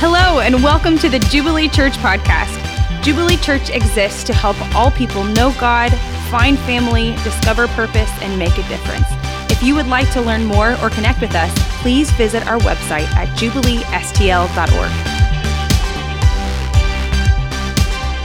Hello, and welcome to the Jubilee Church podcast. Jubilee Church exists to help all people know God, find family, discover purpose, and make a difference. If you would like to learn more or connect with us, please visit our website at jubileestl.org.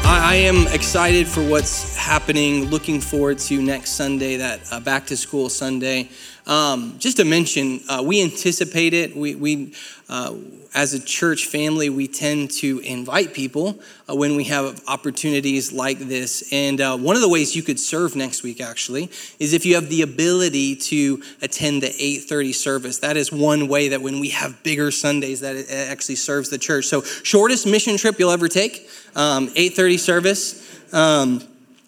I am excited for what's happening. Looking forward to next Sunday, that uh, back to school Sunday. Um, just to mention, uh, we anticipate it. We, we uh, as a church family, we tend to invite people uh, when we have opportunities like this. And uh, one of the ways you could serve next week, actually, is if you have the ability to attend the 8:30 service. That is one way that when we have bigger Sundays, that it actually serves the church. So, shortest mission trip you'll ever take, um, 8:30 service, um,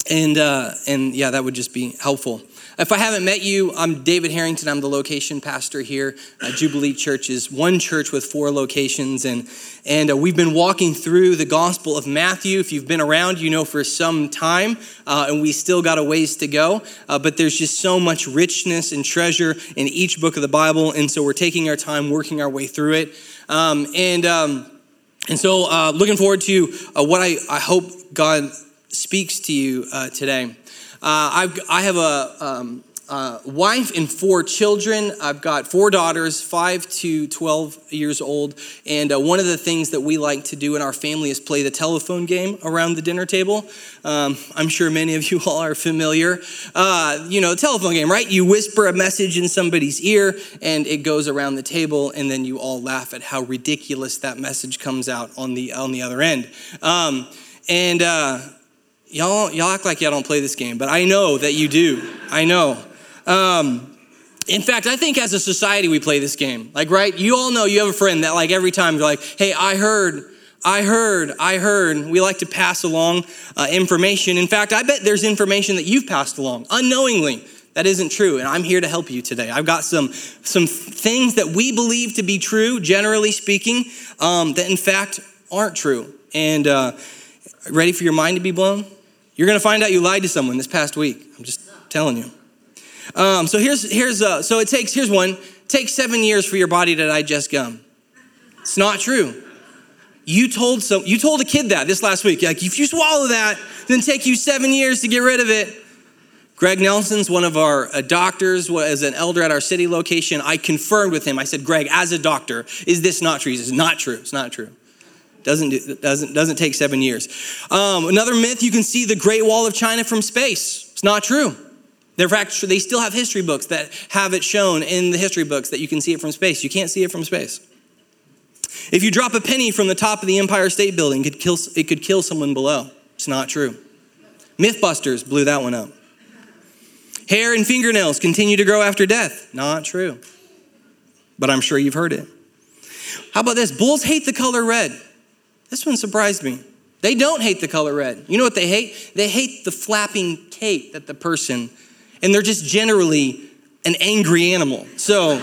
and uh, and yeah, that would just be helpful. If I haven't met you, I'm David Herrington. I'm the location pastor here. Jubilee Church is one church with four locations, and and uh, we've been walking through the Gospel of Matthew. If you've been around, you know for some time, uh, and we still got a ways to go. Uh, but there's just so much richness and treasure in each book of the Bible, and so we're taking our time working our way through it. Um, and um, and so, uh, looking forward to uh, what I, I hope God speaks to you today. Uh, I've, I have a um, uh, wife and four children. I've got four daughters, five to 12 years old. And uh, one of the things that we like to do in our family is play the telephone game around the dinner table. Um, I'm sure many of you all are familiar. Uh, you know, the telephone game, right? You whisper a message in somebody's ear and it goes around the table, and then you all laugh at how ridiculous that message comes out on the, on the other end. Um, and uh, y'all, y'all act like y'all don't play this game, but I know that you do. I know. Um, in fact, I think as a society we play this game. Like, right? You all know you have a friend that, like, every time you're like, hey, I heard, I heard, I heard. We like to pass along uh, information. In fact, I bet there's information that you've passed along unknowingly. That isn't true, and I'm here to help you today. I've got some, some things that we believe to be true, generally speaking, um, that in fact aren't true. And uh, ready for your mind to be blown? You're going to find out you lied to someone this past week. I'm just telling you. Um, so here's here's uh, so it takes here's one. It takes seven years for your body to digest gum. It's not true. You told some you told a kid that this last week. Like if you swallow that, then take you seven years to get rid of it. Greg Nelson's one of our uh, doctors, was an elder at our city location. I confirmed with him. I said, Greg, as a doctor, is this not true? Says, not true. It's not true. Doesn't, do, doesn't, doesn't take seven years. Um, another myth you can see the Great Wall of China from space. It's not true. They're actually, they still have history books that have it shown in the history books that you can see it from space. You can't see it from space. If you drop a penny from the top of the Empire State Building, it could kill, it could kill someone below. It's not true. Mythbusters blew that one up. Hair and fingernails continue to grow after death. Not true. But I'm sure you've heard it. How about this? Bulls hate the color red. This one surprised me. They don't hate the color red. You know what they hate? They hate the flapping cape that the person, and they're just generally an angry animal. So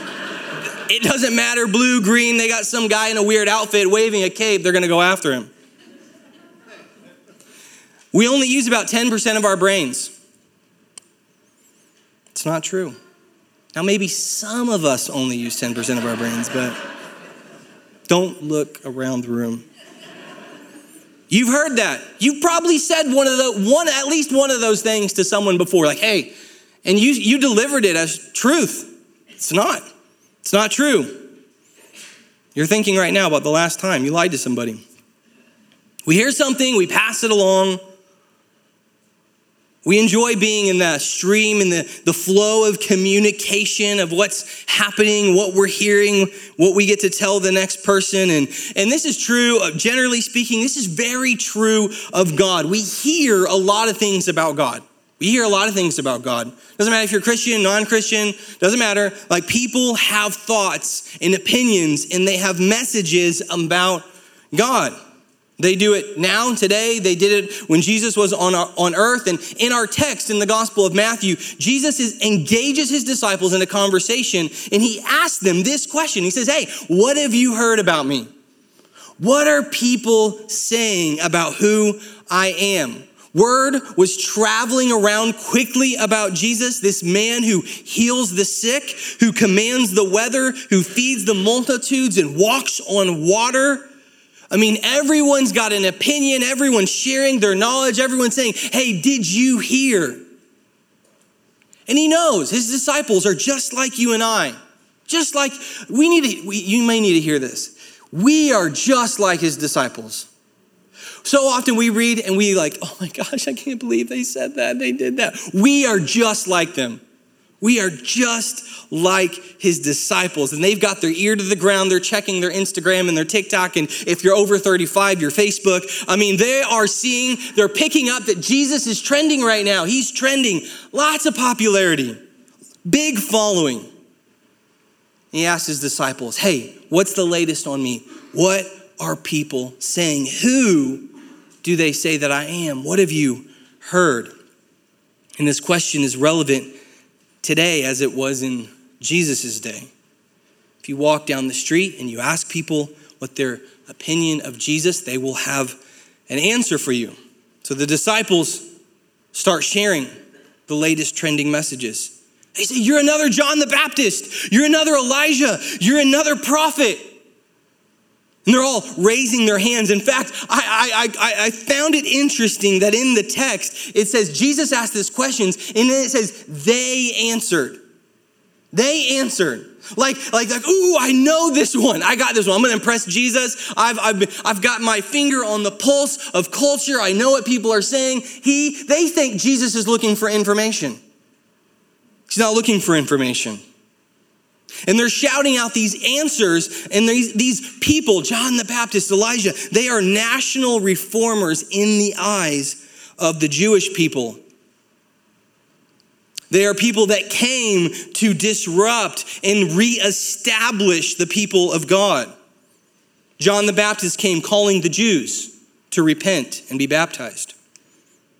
it doesn't matter blue, green, they got some guy in a weird outfit waving a cape, they're gonna go after him. We only use about 10% of our brains. It's not true. Now, maybe some of us only use 10% of our brains, but don't look around the room. You've heard that. You've probably said one of the one at least one of those things to someone before, like, hey, and you you delivered it as truth. It's not. It's not true. You're thinking right now about the last time you lied to somebody. We hear something, we pass it along, we enjoy being in the stream, in the, the flow of communication of what's happening, what we're hearing, what we get to tell the next person. And, and this is true, of, generally speaking, this is very true of God. We hear a lot of things about God. We hear a lot of things about God. Doesn't matter if you're Christian, non Christian, doesn't matter. Like people have thoughts and opinions and they have messages about God. They do it now, today. They did it when Jesus was on, on earth. And in our text in the Gospel of Matthew, Jesus is, engages his disciples in a conversation and he asks them this question. He says, Hey, what have you heard about me? What are people saying about who I am? Word was traveling around quickly about Jesus, this man who heals the sick, who commands the weather, who feeds the multitudes and walks on water I mean, everyone's got an opinion, everyone's sharing their knowledge, everyone's saying, Hey, did you hear? And he knows his disciples are just like you and I. Just like we need to, we, you may need to hear this. We are just like his disciples. So often we read and we like, oh my gosh, I can't believe they said that, they did that. We are just like them. We are just like his disciples. And they've got their ear to the ground. They're checking their Instagram and their TikTok. And if you're over 35, your Facebook. I mean, they are seeing, they're picking up that Jesus is trending right now. He's trending. Lots of popularity, big following. He asked his disciples, Hey, what's the latest on me? What are people saying? Who do they say that I am? What have you heard? And this question is relevant today as it was in Jesus' day. If you walk down the street and you ask people what their opinion of Jesus, they will have an answer for you. So the disciples start sharing the latest trending messages. They say, You're another John the Baptist. You're another Elijah. You're another prophet. And they're all raising their hands. In fact, I, I, I, I, found it interesting that in the text, it says Jesus asked these questions, and then it says they answered. They answered. Like, like, like, ooh, I know this one. I got this one. I'm gonna impress Jesus. I've, I've, I've got my finger on the pulse of culture. I know what people are saying. He, they think Jesus is looking for information. He's not looking for information. And they're shouting out these answers, and these, these people, John the Baptist, Elijah, they are national reformers in the eyes of the Jewish people. They are people that came to disrupt and reestablish the people of God. John the Baptist came calling the Jews to repent and be baptized.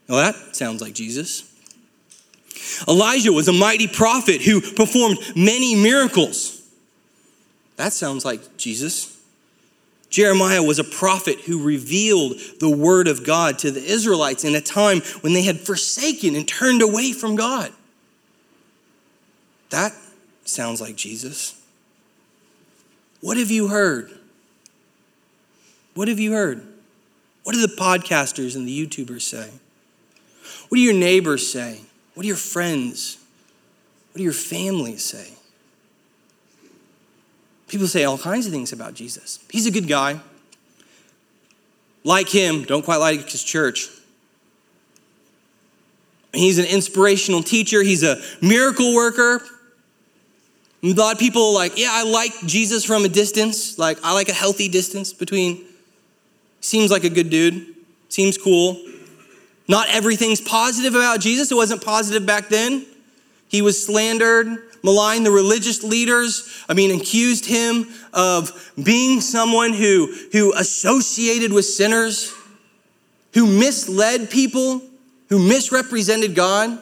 Well, that sounds like Jesus. Elijah was a mighty prophet who performed many miracles. That sounds like Jesus. Jeremiah was a prophet who revealed the word of God to the Israelites in a time when they had forsaken and turned away from God. That sounds like Jesus. What have you heard? What have you heard? What do the podcasters and the YouTubers say? What do your neighbors say? What do your friends, what do your families say? People say all kinds of things about Jesus. He's a good guy. Like him, don't quite like his church. He's an inspirational teacher, he's a miracle worker. A lot of people like, yeah, I like Jesus from a distance. Like, I like a healthy distance between, seems like a good dude, seems cool. Not everything's positive about Jesus. It wasn't positive back then. He was slandered, maligned. The religious leaders, I mean, accused him of being someone who, who associated with sinners, who misled people, who misrepresented God.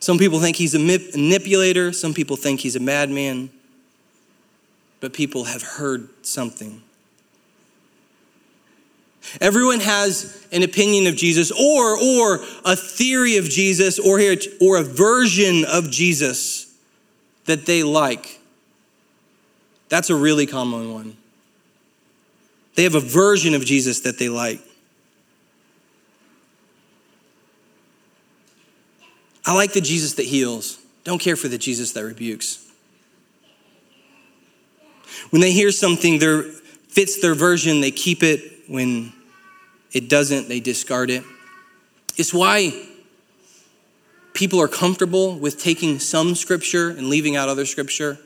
Some people think he's a manipulator. Some people think he's a madman but people have heard something. Everyone has an opinion of Jesus or, or a theory of Jesus or, or a version of Jesus that they like. That's a really common one. They have a version of Jesus that they like. I like the Jesus that heals. Don't care for the Jesus that rebukes. When they hear something that fits their version, they keep it. When it doesn't, they discard it. It's why people are comfortable with taking some scripture and leaving out other scripture.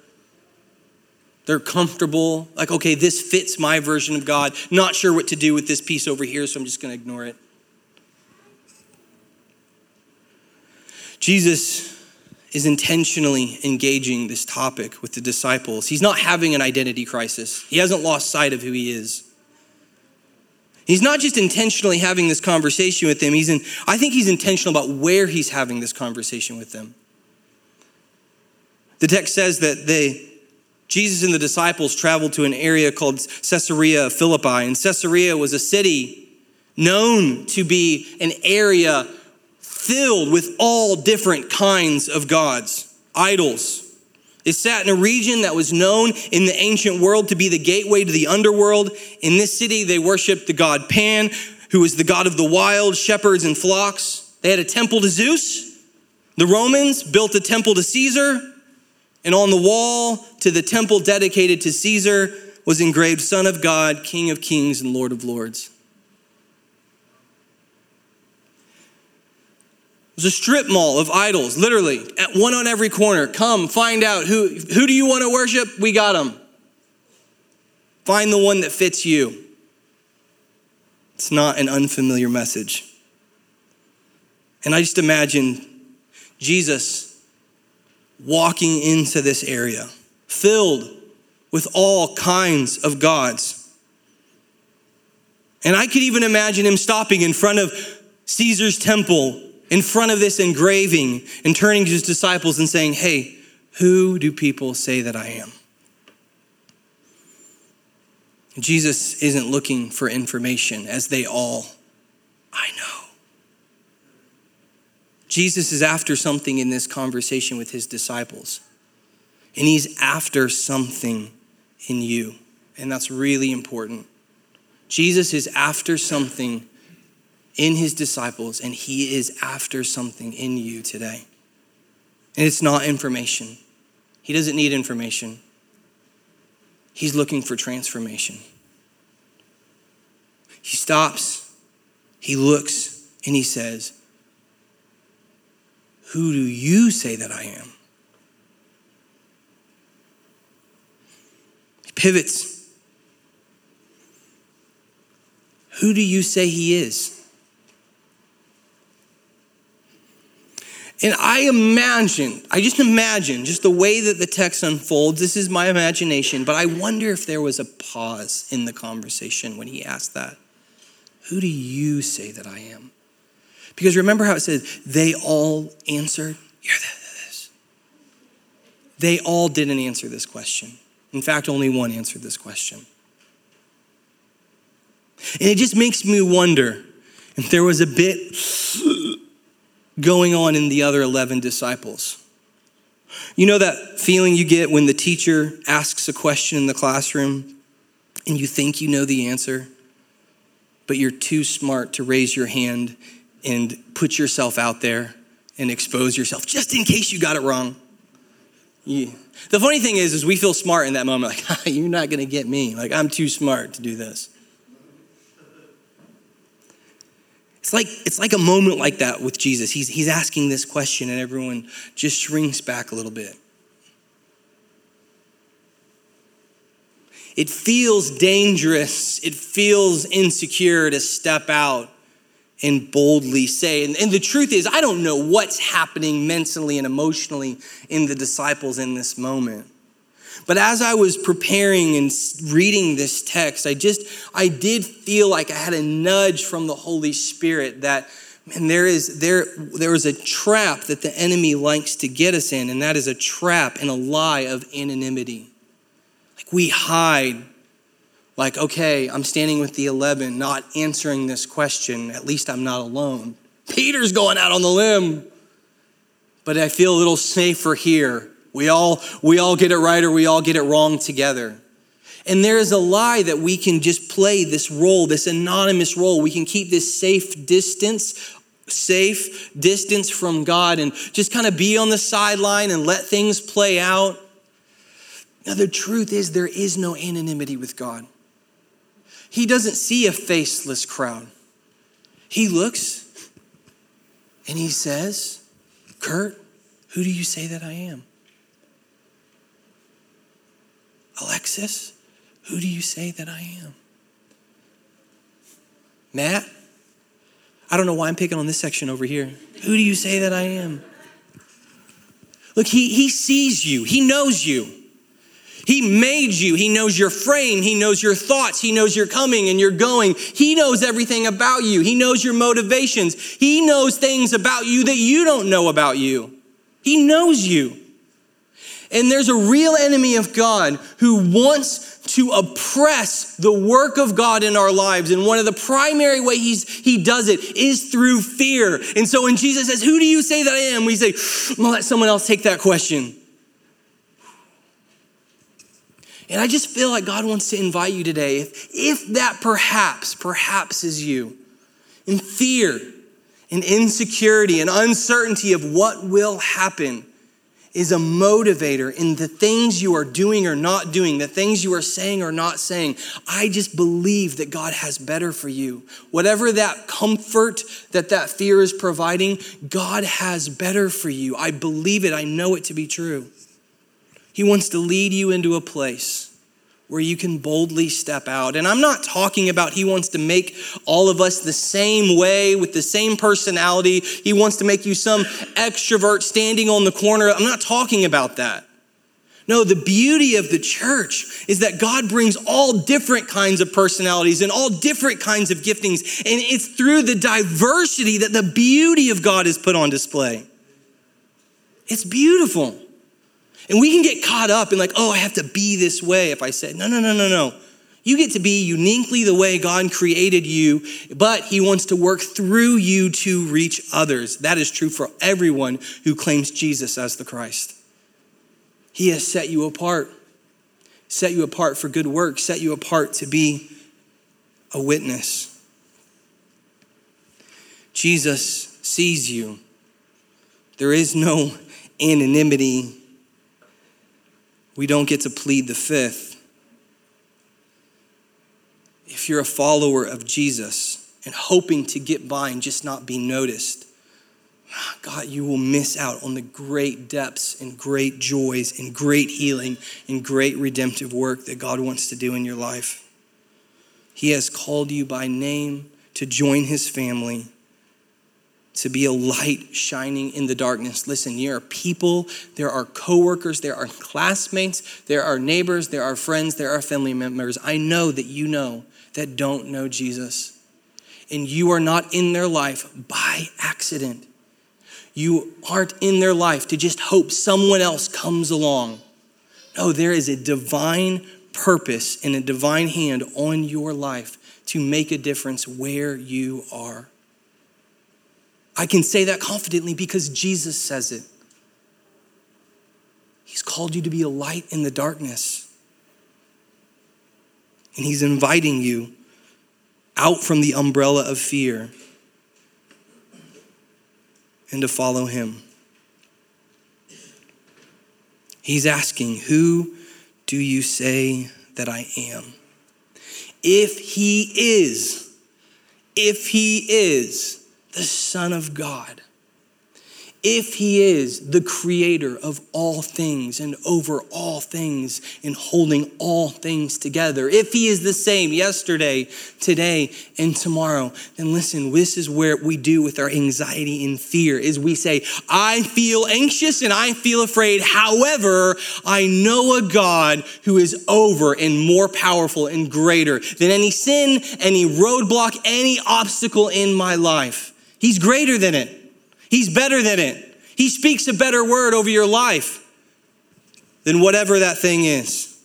They're comfortable, like, okay, this fits my version of God. Not sure what to do with this piece over here, so I'm just going to ignore it. Jesus is intentionally engaging this topic with the disciples. He's not having an identity crisis, he hasn't lost sight of who he is. He's not just intentionally having this conversation with them, he's in, I think he's intentional about where he's having this conversation with them. The text says that they, Jesus and the disciples traveled to an area called Caesarea Philippi, and Caesarea was a city known to be an area filled with all different kinds of gods, idols. It sat in a region that was known in the ancient world to be the gateway to the underworld. In this city, they worshiped the god Pan, who was the god of the wild, shepherds, and flocks. They had a temple to Zeus. The Romans built a temple to Caesar. And on the wall to the temple dedicated to Caesar was engraved Son of God, King of Kings, and Lord of Lords. Was a strip mall of idols, literally, at one on every corner. Come, find out who, who do you want to worship? We got them. Find the one that fits you. It's not an unfamiliar message. And I just imagine Jesus walking into this area filled with all kinds of gods. And I could even imagine him stopping in front of Caesar's temple in front of this engraving and turning to his disciples and saying, Hey, who do people say that I am? Jesus isn't looking for information as they all, I know. Jesus is after something in this conversation with his disciples, and he's after something in you. And that's really important. Jesus is after something in his disciples, and he is after something in you today. And it's not information. He doesn't need information. He's looking for transformation. He stops, he looks, and he says, Who do you say that I am? He pivots. Who do you say he is? And I imagine, I just imagine, just the way that the text unfolds, this is my imagination, but I wonder if there was a pause in the conversation when he asked that. Who do you say that I am? Because remember how it said, they all answered, You're this. They all didn't answer this question. In fact, only one answered this question. And it just makes me wonder if there was a bit going on in the other 11 disciples. You know that feeling you get when the teacher asks a question in the classroom and you think you know the answer, but you're too smart to raise your hand and put yourself out there and expose yourself just in case you got it wrong. Yeah. The funny thing is, is we feel smart in that moment, like, you're not gonna get me. Like, I'm too smart to do this. It's like, it's like a moment like that with Jesus. He's, he's asking this question, and everyone just shrinks back a little bit. It feels dangerous, it feels insecure to step out and boldly say. And, and the truth is, I don't know what's happening mentally and emotionally in the disciples in this moment. But as I was preparing and reading this text, I just, I did feel like I had a nudge from the Holy Spirit that, man, there is, there, there is a trap that the enemy likes to get us in, and that is a trap and a lie of anonymity. Like we hide, like, okay, I'm standing with the 11, not answering this question. At least I'm not alone. Peter's going out on the limb, but I feel a little safer here we all, we all get it right or we all get it wrong together. And there is a lie that we can just play this role, this anonymous role. We can keep this safe distance, safe distance from God and just kind of be on the sideline and let things play out. Now, the truth is, there is no anonymity with God. He doesn't see a faceless crowd. He looks and he says, Kurt, who do you say that I am? Alexis, who do you say that I am? Matt, I don't know why I'm picking on this section over here. Who do you say that I am? Look, he, he sees you, he knows you. He made you. He knows your frame. He knows your thoughts. He knows your coming and your going. He knows everything about you. He knows your motivations. He knows things about you that you don't know about you. He knows you. And there's a real enemy of God who wants to oppress the work of God in our lives. And one of the primary way he does it is through fear. And so when Jesus says, Who do you say that I am? We say, I'm gonna let someone else take that question. And I just feel like God wants to invite you today, if, if that perhaps, perhaps is you, in fear and insecurity and uncertainty of what will happen, is a motivator in the things you are doing or not doing, the things you are saying or not saying. I just believe that God has better for you. Whatever that comfort that that fear is providing, God has better for you. I believe it. I know it to be true. He wants to lead you into a place where you can boldly step out. And I'm not talking about he wants to make all of us the same way with the same personality. He wants to make you some extrovert standing on the corner. I'm not talking about that. No, the beauty of the church is that God brings all different kinds of personalities and all different kinds of giftings. And it's through the diversity that the beauty of God is put on display. It's beautiful. And we can get caught up in like, oh, I have to be this way. If I said, no, no, no, no, no. You get to be uniquely the way God created you, but He wants to work through you to reach others. That is true for everyone who claims Jesus as the Christ. He has set you apart, set you apart for good work, set you apart to be a witness. Jesus sees you. There is no anonymity we don't get to plead the fifth. If you're a follower of Jesus and hoping to get by and just not be noticed, God, you will miss out on the great depths and great joys and great healing and great redemptive work that God wants to do in your life. He has called you by name to join his family to be a light shining in the darkness. Listen, there are people, there are coworkers, there are classmates, there are neighbors, there are friends, there are family members. I know that you know that don't know Jesus. And you are not in their life by accident. You aren't in their life to just hope someone else comes along. No, there is a divine purpose and a divine hand on your life to make a difference where you are. I can say that confidently because Jesus says it. He's called you to be a light in the darkness. And He's inviting you out from the umbrella of fear and to follow Him. He's asking, Who do you say that I am? If He is, if He is, the Son of God, if he is the creator of all things and over all things and holding all things together, if he is the same yesterday, today, and tomorrow, then listen, this is where we do with our anxiety and fear is we say, I feel anxious and I feel afraid. However, I know a God who is over and more powerful and greater than any sin, any roadblock, any obstacle in my life. He's greater than it, He's better than it. He speaks a better word over your life than whatever that thing is.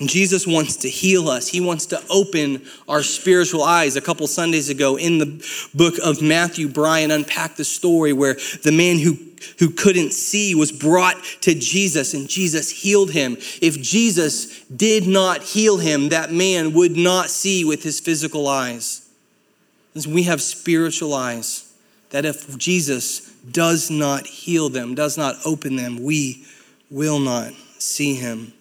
And Jesus wants to heal us. He wants to open our spiritual eyes. A couple Sundays ago in the book of Matthew, Brian unpacked the story where the man who, who couldn't see was brought to Jesus and Jesus healed him. If Jesus did not heal him, that man would not see with his physical eyes we have spiritual eyes that if Jesus does not heal them, does not open them, we will not see him.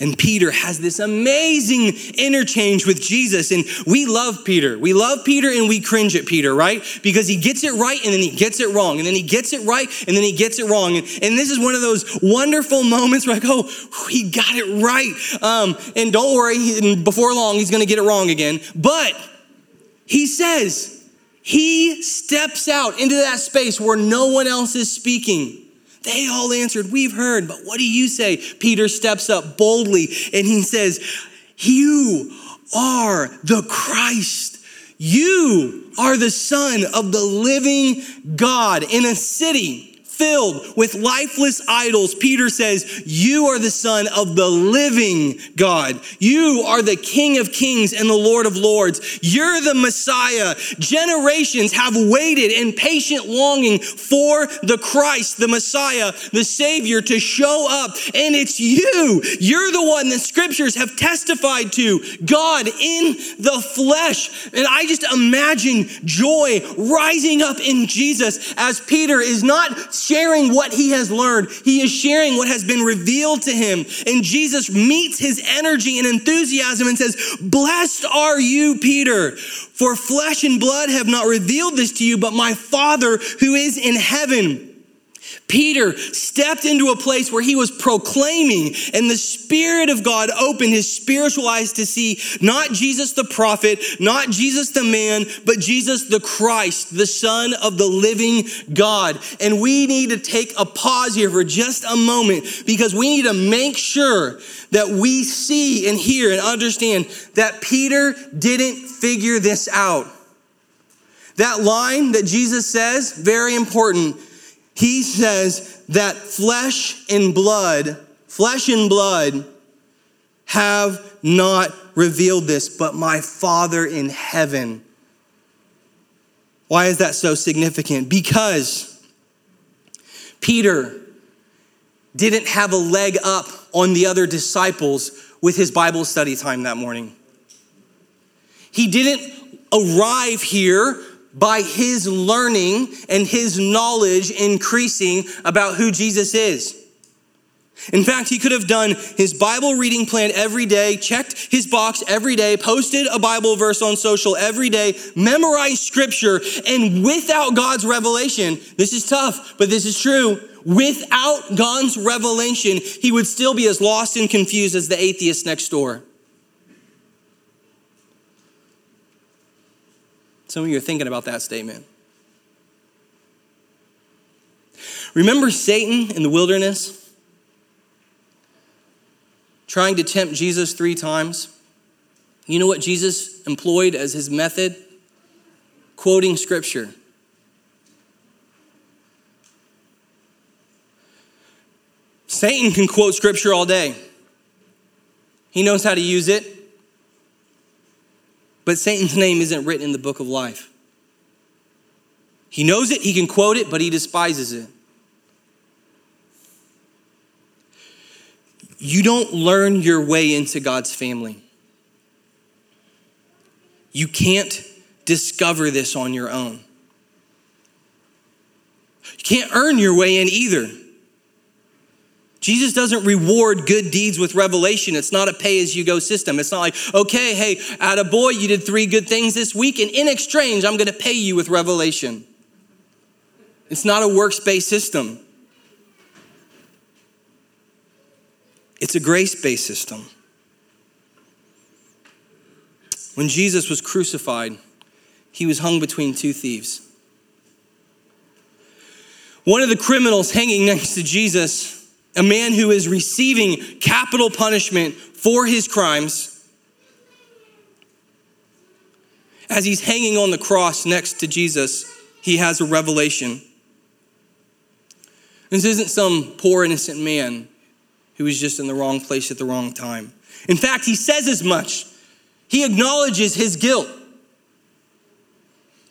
And Peter has this amazing interchange with Jesus. And we love Peter. We love Peter and we cringe at Peter, right? Because he gets it right and then he gets it wrong. And then he gets it right and then he gets it wrong. And, and this is one of those wonderful moments where I go, he got it right. Um, and don't worry, before long, he's going to get it wrong again. But he says, he steps out into that space where no one else is speaking. They all answered, We've heard, but what do you say? Peter steps up boldly and he says, You are the Christ. You are the Son of the living God in a city filled with lifeless idols, Peter says, You are the Son of the living God. You are the King of kings and the Lord of lords. You're the Messiah. Generations have waited in patient longing for the Christ, the Messiah, the Savior to show up. And it's you. You're the one that scriptures have testified to God in the flesh. And I just imagine joy rising up in Jesus as Peter is not sharing what he has learned, he is sharing what has been revealed to him. And Jesus meets his energy and enthusiasm and says, Blessed are you, Peter, for flesh and blood have not revealed this to you, but my Father who is in heaven. Peter stepped into a place where he was proclaiming, and the Spirit of God opened his spiritual eyes to see not Jesus the prophet, not Jesus the man, but Jesus the Christ, the Son of the living God. And we need to take a pause here for just a moment because we need to make sure that we see and hear and understand that Peter didn't figure this out. That line that Jesus says, very important he says that flesh and blood, flesh and blood have not revealed this, but my Father in heaven. Why is that so significant? Because Peter didn't have a leg up on the other disciples with his Bible study time that morning. He didn't arrive here by his learning and his knowledge increasing about who Jesus is. In fact, he could have done his Bible reading plan every day, checked his box every day, posted a Bible verse on social every day, memorized scripture, and without God's revelation, this is tough, but this is true. Without God's revelation, he would still be as lost and confused as the atheist next door. Some of you are thinking about that statement. Remember Satan in the wilderness? Trying to tempt Jesus three times? You know what Jesus employed as his method? Quoting scripture. Satan can quote scripture all day. He knows how to use it. But Satan's name isn't written in the book of life. He knows it, he can quote it, but he despises it. You don't learn your way into God's family. You can't discover this on your own. You can't earn your way in either. Jesus doesn't reward good deeds with revelation. It's not a pay as you go system. It's not like, okay, hey, at a boy, you did three good things this week, and in exchange, I'm going to pay you with revelation. It's not a works based system, it's a grace based system. When Jesus was crucified, he was hung between two thieves. One of the criminals hanging next to Jesus a man who is receiving capital punishment for his crimes, as he's hanging on the cross next to Jesus, he has a revelation. This isn't some poor, innocent man who was just in the wrong place at the wrong time. In fact, he says as much. He acknowledges his guilt.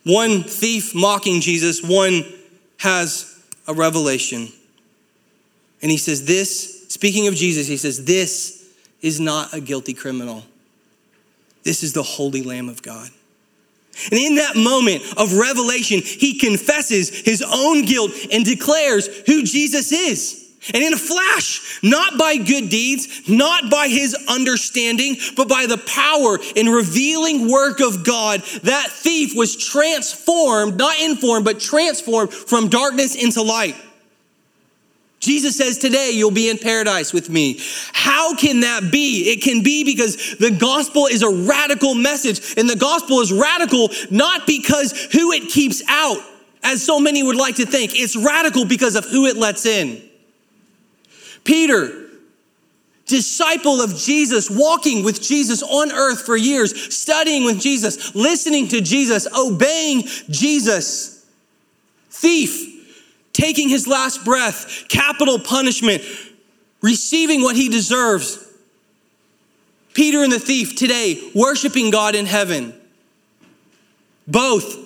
One thief mocking Jesus, one has a revelation. And he says, This, speaking of Jesus, he says, This is not a guilty criminal. This is the Holy Lamb of God. And in that moment of revelation, he confesses his own guilt and declares who Jesus is. And in a flash, not by good deeds, not by his understanding, but by the power and revealing work of God, that thief was transformed, not informed, but transformed from darkness into light. Jesus says, Today you'll be in paradise with me. How can that be? It can be because the gospel is a radical message, and the gospel is radical not because who it keeps out, as so many would like to think. It's radical because of who it lets in. Peter, disciple of Jesus, walking with Jesus on earth for years, studying with Jesus, listening to Jesus, obeying Jesus. Thief, taking his last breath, capital punishment, receiving what he deserves. Peter and the thief today, worshiping God in heaven. Both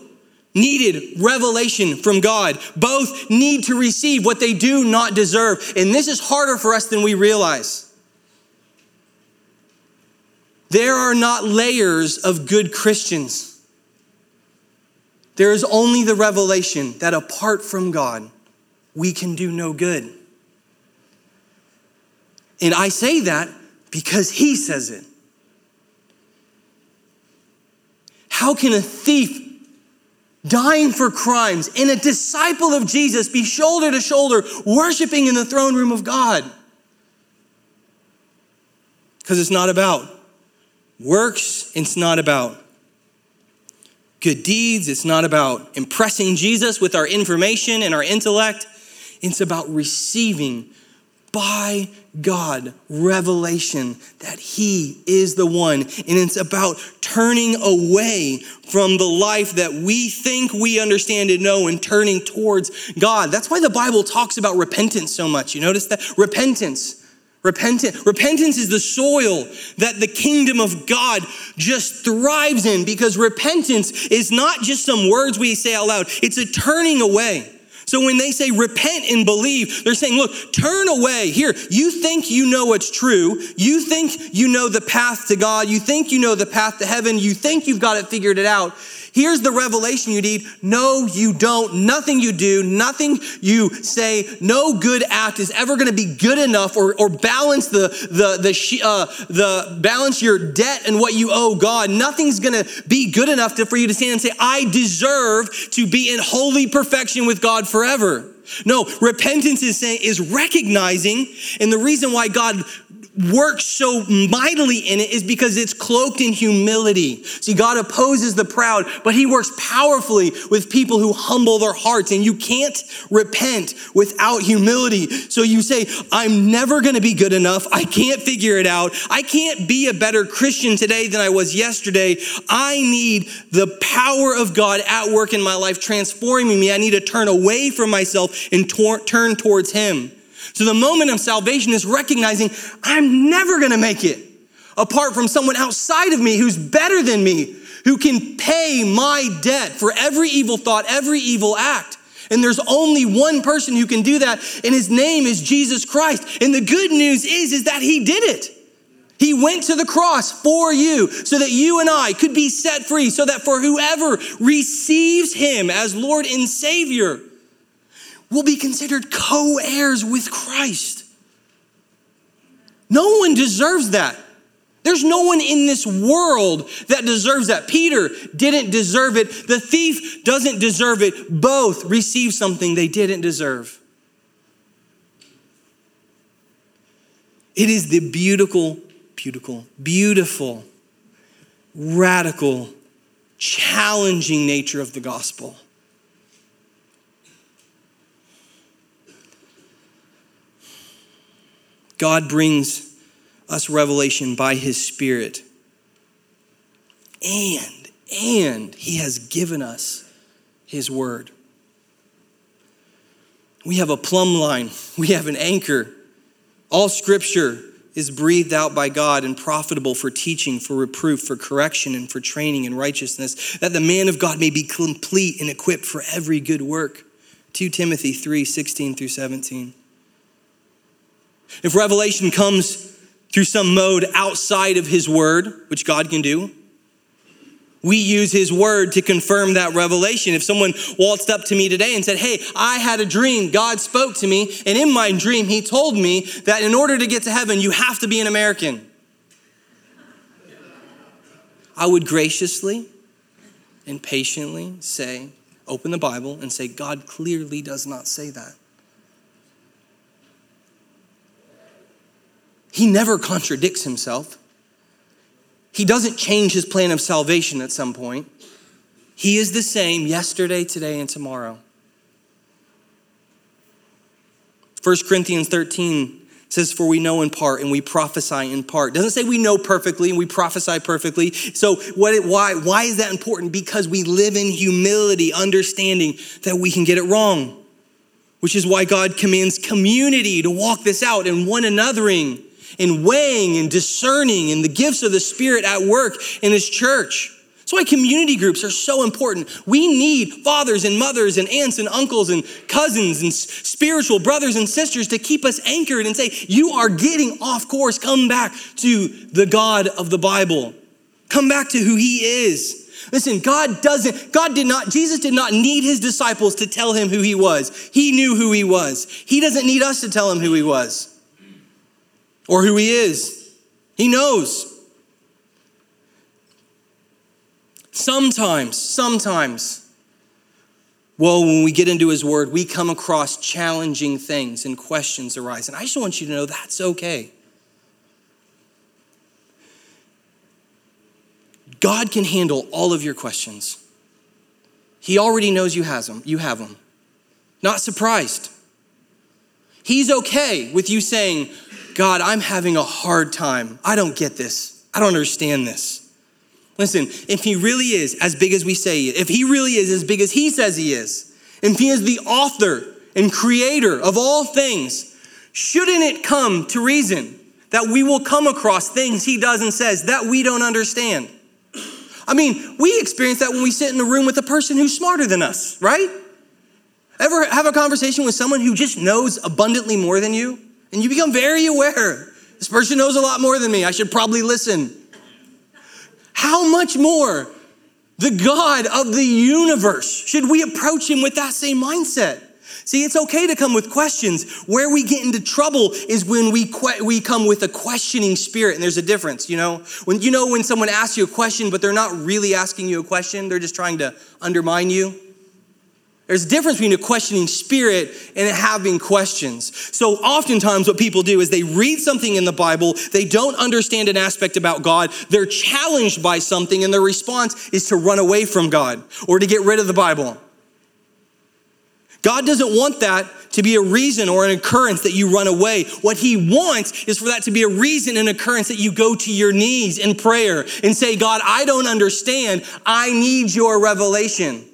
needed revelation from God. Both need to receive what they do not deserve. And this is harder for us than we realize. There are not layers of good Christians. There is only the revelation that apart from God, we can do no good. And I say that because He says it. How can a thief dying for crimes, and a disciple of Jesus be shoulder to shoulder worshiping in the throne room of God. Because it's not about works, it's not about good deeds, it's not about impressing Jesus with our information and our intellect. It's about receiving by God revelation that He is the one. And it's about turning away from the life that we think we understand and know and turning towards God. That's why the Bible talks about repentance so much. You notice that? Repentance. Repentance. Repentance is the soil that the kingdom of God just thrives in because repentance is not just some words we say out loud, it's a turning away. So when they say repent and believe, they're saying, look, turn away. Here, you think you know what's true. You think you know the path to God. You think you know the path to heaven. You think you've got it figured it out. Here's the revelation you need. No, you don't. Nothing you do, nothing you say, no good act is ever going to be good enough or, or balance the, the, the, uh, the balance your debt and what you owe God. Nothing's going to be good enough to, for you to stand and say, I deserve to be in holy perfection with God forever. No, repentance is saying, is recognizing, and the reason why God works so mightily in it is because it's cloaked in humility. See, God opposes the proud, but he works powerfully with people who humble their hearts. And you can't repent without humility. So you say, I'm never going to be good enough. I can't figure it out. I can't be a better Christian today than I was yesterday. I need the power of God at work in my life, transforming me. I need to turn away from myself and tor- turn towards him. So the moment of salvation is recognizing I'm never going to make it apart from someone outside of me who's better than me, who can pay my debt for every evil thought, every evil act. And there's only one person who can do that, and his name is Jesus Christ. And the good news is, is that he did it. He went to the cross for you so that you and I could be set free, so that for whoever receives him as Lord and Savior, will be considered co heirs with Christ. No one deserves that. There's no one in this world that deserves that. Peter didn't deserve it. The thief doesn't deserve it. Both received something they didn't deserve. It is the beautiful, beautiful, beautiful, radical, challenging nature of the gospel. God brings us revelation by his spirit. And, and he has given us his word. We have a plumb line, we have an anchor. All scripture is breathed out by God and profitable for teaching, for reproof, for correction, and for training in righteousness, that the man of God may be complete and equipped for every good work. 2 Timothy 3 16 through 17. If revelation comes through some mode outside of His Word, which God can do, we use His Word to confirm that revelation. If someone waltzed up to me today and said, Hey, I had a dream, God spoke to me, and in my dream, He told me that in order to get to heaven, you have to be an American. I would graciously and patiently say, Open the Bible and say, God clearly does not say that. He never contradicts himself. He doesn't change his plan of salvation at some point. He is the same yesterday, today, and tomorrow. 1 Corinthians 13 says, For we know in part and we prophesy in part. Doesn't say we know perfectly and we prophesy perfectly. So, what, why, why is that important? Because we live in humility, understanding that we can get it wrong. which is why God commands community to walk this out and one anothering and weighing and discerning and the gifts of the Spirit at work in His church. That's why community groups are so important. We need fathers and mothers and aunts and uncles and cousins and spiritual brothers and sisters to keep us anchored and say, You are getting off course. Come back to the God of the Bible. Come back to who He is. Listen, God doesn't, God did not, Jesus did not need his disciples to tell him who he was. He knew who he was. He doesn't need us to tell him who he was or who he is. He knows. Sometimes, sometimes, well, when we get into his word, we come across challenging things and questions arise. And I just want you to know that's okay. God can handle all of your questions. He already knows you has them. You have them. Not surprised. He's okay with you saying, God, I'm having a hard time. I don't get this. I don't understand this. Listen, if he really is as big as we say, if he really is as big as he says he is, if he is the author and creator of all things, shouldn't it come to reason that we will come across things he does and says that we don't understand? I mean, we experience that when we sit in a room with a person who's smarter than us, right? Ever have a conversation with someone who just knows abundantly more than you? And you become very aware. This person knows a lot more than me. I should probably listen. How much more the God of the universe should we approach him with that same mindset? See, it's okay to come with questions. Where we get into trouble is when we que- we come with a questioning spirit, and there's a difference. You know, when you know when someone asks you a question, but they're not really asking you a question; they're just trying to undermine you. There's a difference between a questioning spirit and having questions. So, oftentimes, what people do is they read something in the Bible, they don't understand an aspect about God, they're challenged by something, and their response is to run away from God or to get rid of the Bible. God doesn't want that to be a reason or an occurrence that you run away. What He wants is for that to be a reason and occurrence that you go to your knees in prayer and say, God, I don't understand. I need your revelation.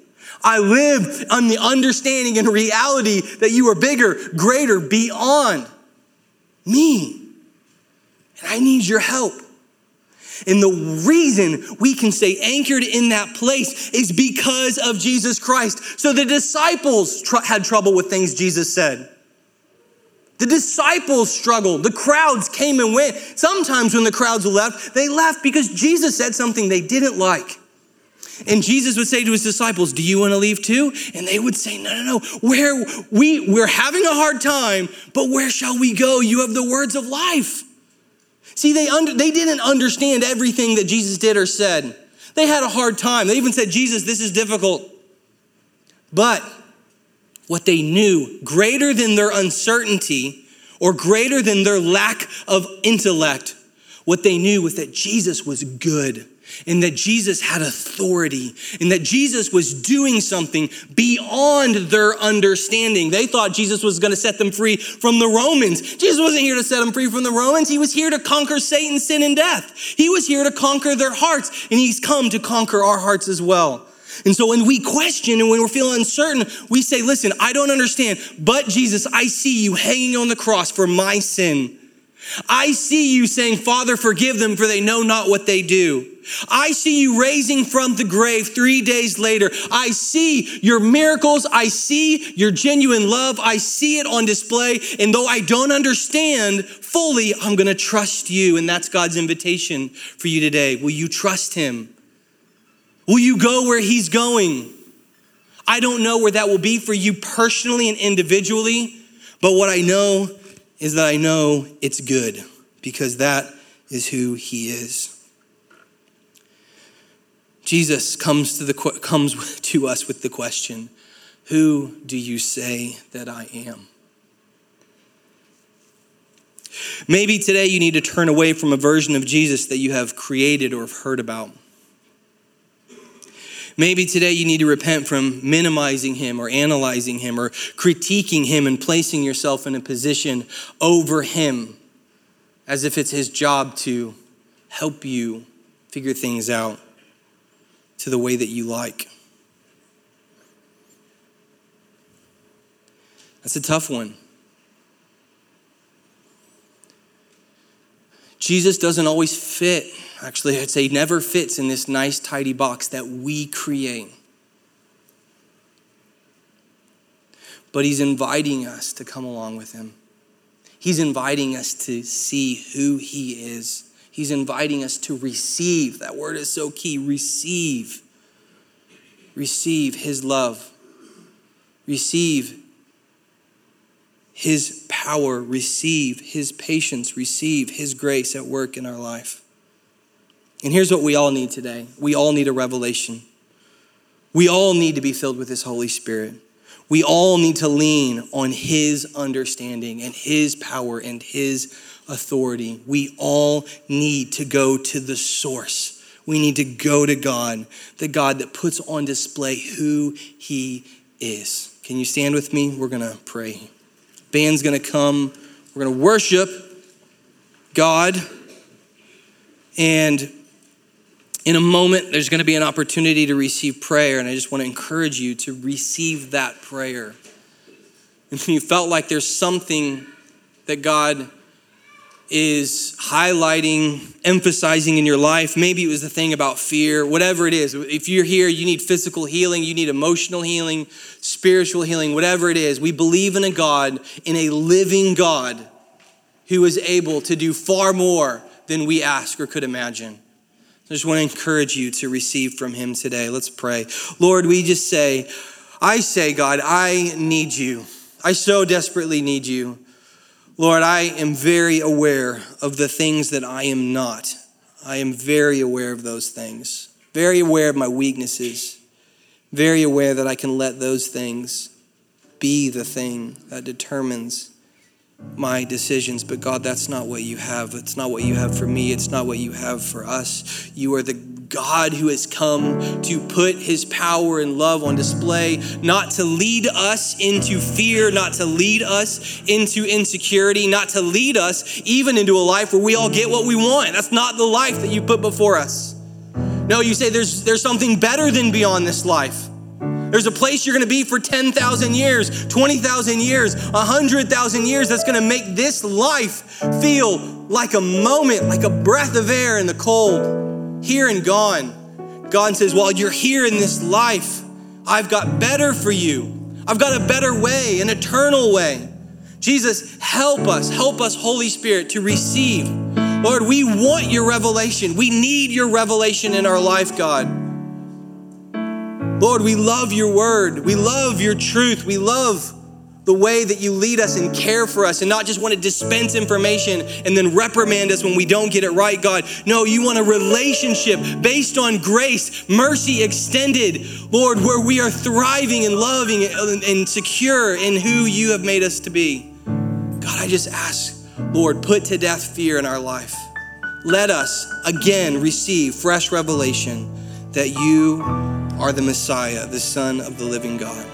I live on the understanding and reality that you are bigger, greater, beyond me. And I need your help. And the reason we can stay anchored in that place is because of Jesus Christ. So the disciples tr- had trouble with things Jesus said. The disciples struggled. The crowds came and went. Sometimes when the crowds left, they left because Jesus said something they didn't like. And Jesus would say to his disciples, Do you want to leave too? And they would say, No, no, no. Where we we're having a hard time, but where shall we go? You have the words of life. See, they under, they didn't understand everything that Jesus did or said. They had a hard time. They even said, Jesus, this is difficult. But what they knew, greater than their uncertainty or greater than their lack of intellect, what they knew was that Jesus was good and that Jesus had authority and that Jesus was doing something beyond their understanding. They thought Jesus was going to set them free from the Romans. Jesus wasn't here to set them free from the Romans. He was here to conquer Satan, sin, and death. He was here to conquer their hearts, and he's come to conquer our hearts as well. And so when we question and when we're feeling uncertain, we say, Listen, I don't understand, but Jesus, I see you hanging on the cross for my sin. I see you saying, Father, forgive them, for they know not what they do. I see you raising from the grave three days later. I see your miracles. I see your genuine love. I see it on display. And though I don't understand fully, I'm going to trust you. And that's God's invitation for you today. Will you trust Him? Will you go where He's going? I don't know where that will be for you personally and individually, but what I know is that I know it's good because that is who He is. Jesus comes to, the, comes to us with the question Who do you say that I am? Maybe today you need to turn away from a version of Jesus that you have created or have heard about. Maybe today you need to repent from minimizing him or analyzing him or critiquing him and placing yourself in a position over him as if it's his job to help you figure things out to the way that you like. That's a tough one. Jesus doesn't always fit. Actually, I'd say never fits in this nice, tidy box that we create. But he's inviting us to come along with him. He's inviting us to see who he is. He's inviting us to receive. That word is so key receive. Receive his love. Receive his power, receive his patience, receive his grace at work in our life. And here's what we all need today we all need a revelation. We all need to be filled with his Holy Spirit. We all need to lean on his understanding and his power and his authority. We all need to go to the source. We need to go to God, the God that puts on display who he is. Can you stand with me? We're going to pray. Band's gonna come. We're gonna worship God. And in a moment, there's gonna be an opportunity to receive prayer. And I just wanna encourage you to receive that prayer. If you felt like there's something that God is highlighting, emphasizing in your life. Maybe it was the thing about fear, whatever it is. If you're here, you need physical healing, you need emotional healing, spiritual healing, whatever it is. We believe in a God, in a living God who is able to do far more than we ask or could imagine. I just want to encourage you to receive from him today. Let's pray. Lord, we just say, I say, God, I need you. I so desperately need you. Lord, I am very aware of the things that I am not. I am very aware of those things, very aware of my weaknesses, very aware that I can let those things be the thing that determines my decisions. But God, that's not what you have. It's not what you have for me. It's not what you have for us. You are the God who has come to put his power and love on display, not to lead us into fear, not to lead us into insecurity, not to lead us even into a life where we all get what we want. That's not the life that you put before us. No, you say there's, there's something better than beyond this life. There's a place you're going to be for 10,000 years, 20,000 years, 100,000 years that's going to make this life feel like a moment, like a breath of air in the cold here and gone. God says, While you're here in this life, I've got better for you. I've got a better way, an eternal way. Jesus, help us, help us, Holy Spirit, to receive. Lord, we want your revelation. We need your revelation in our life, God. Lord, we love your word. We love your truth. We love the way that you lead us and care for us and not just want to dispense information and then reprimand us when we don't get it right, God. No, you want a relationship based on grace, mercy extended, Lord, where we are thriving and loving and secure in who you have made us to be. God, I just ask, Lord, put to death fear in our life. Let us again receive fresh revelation that you are the Messiah, the Son of the living God.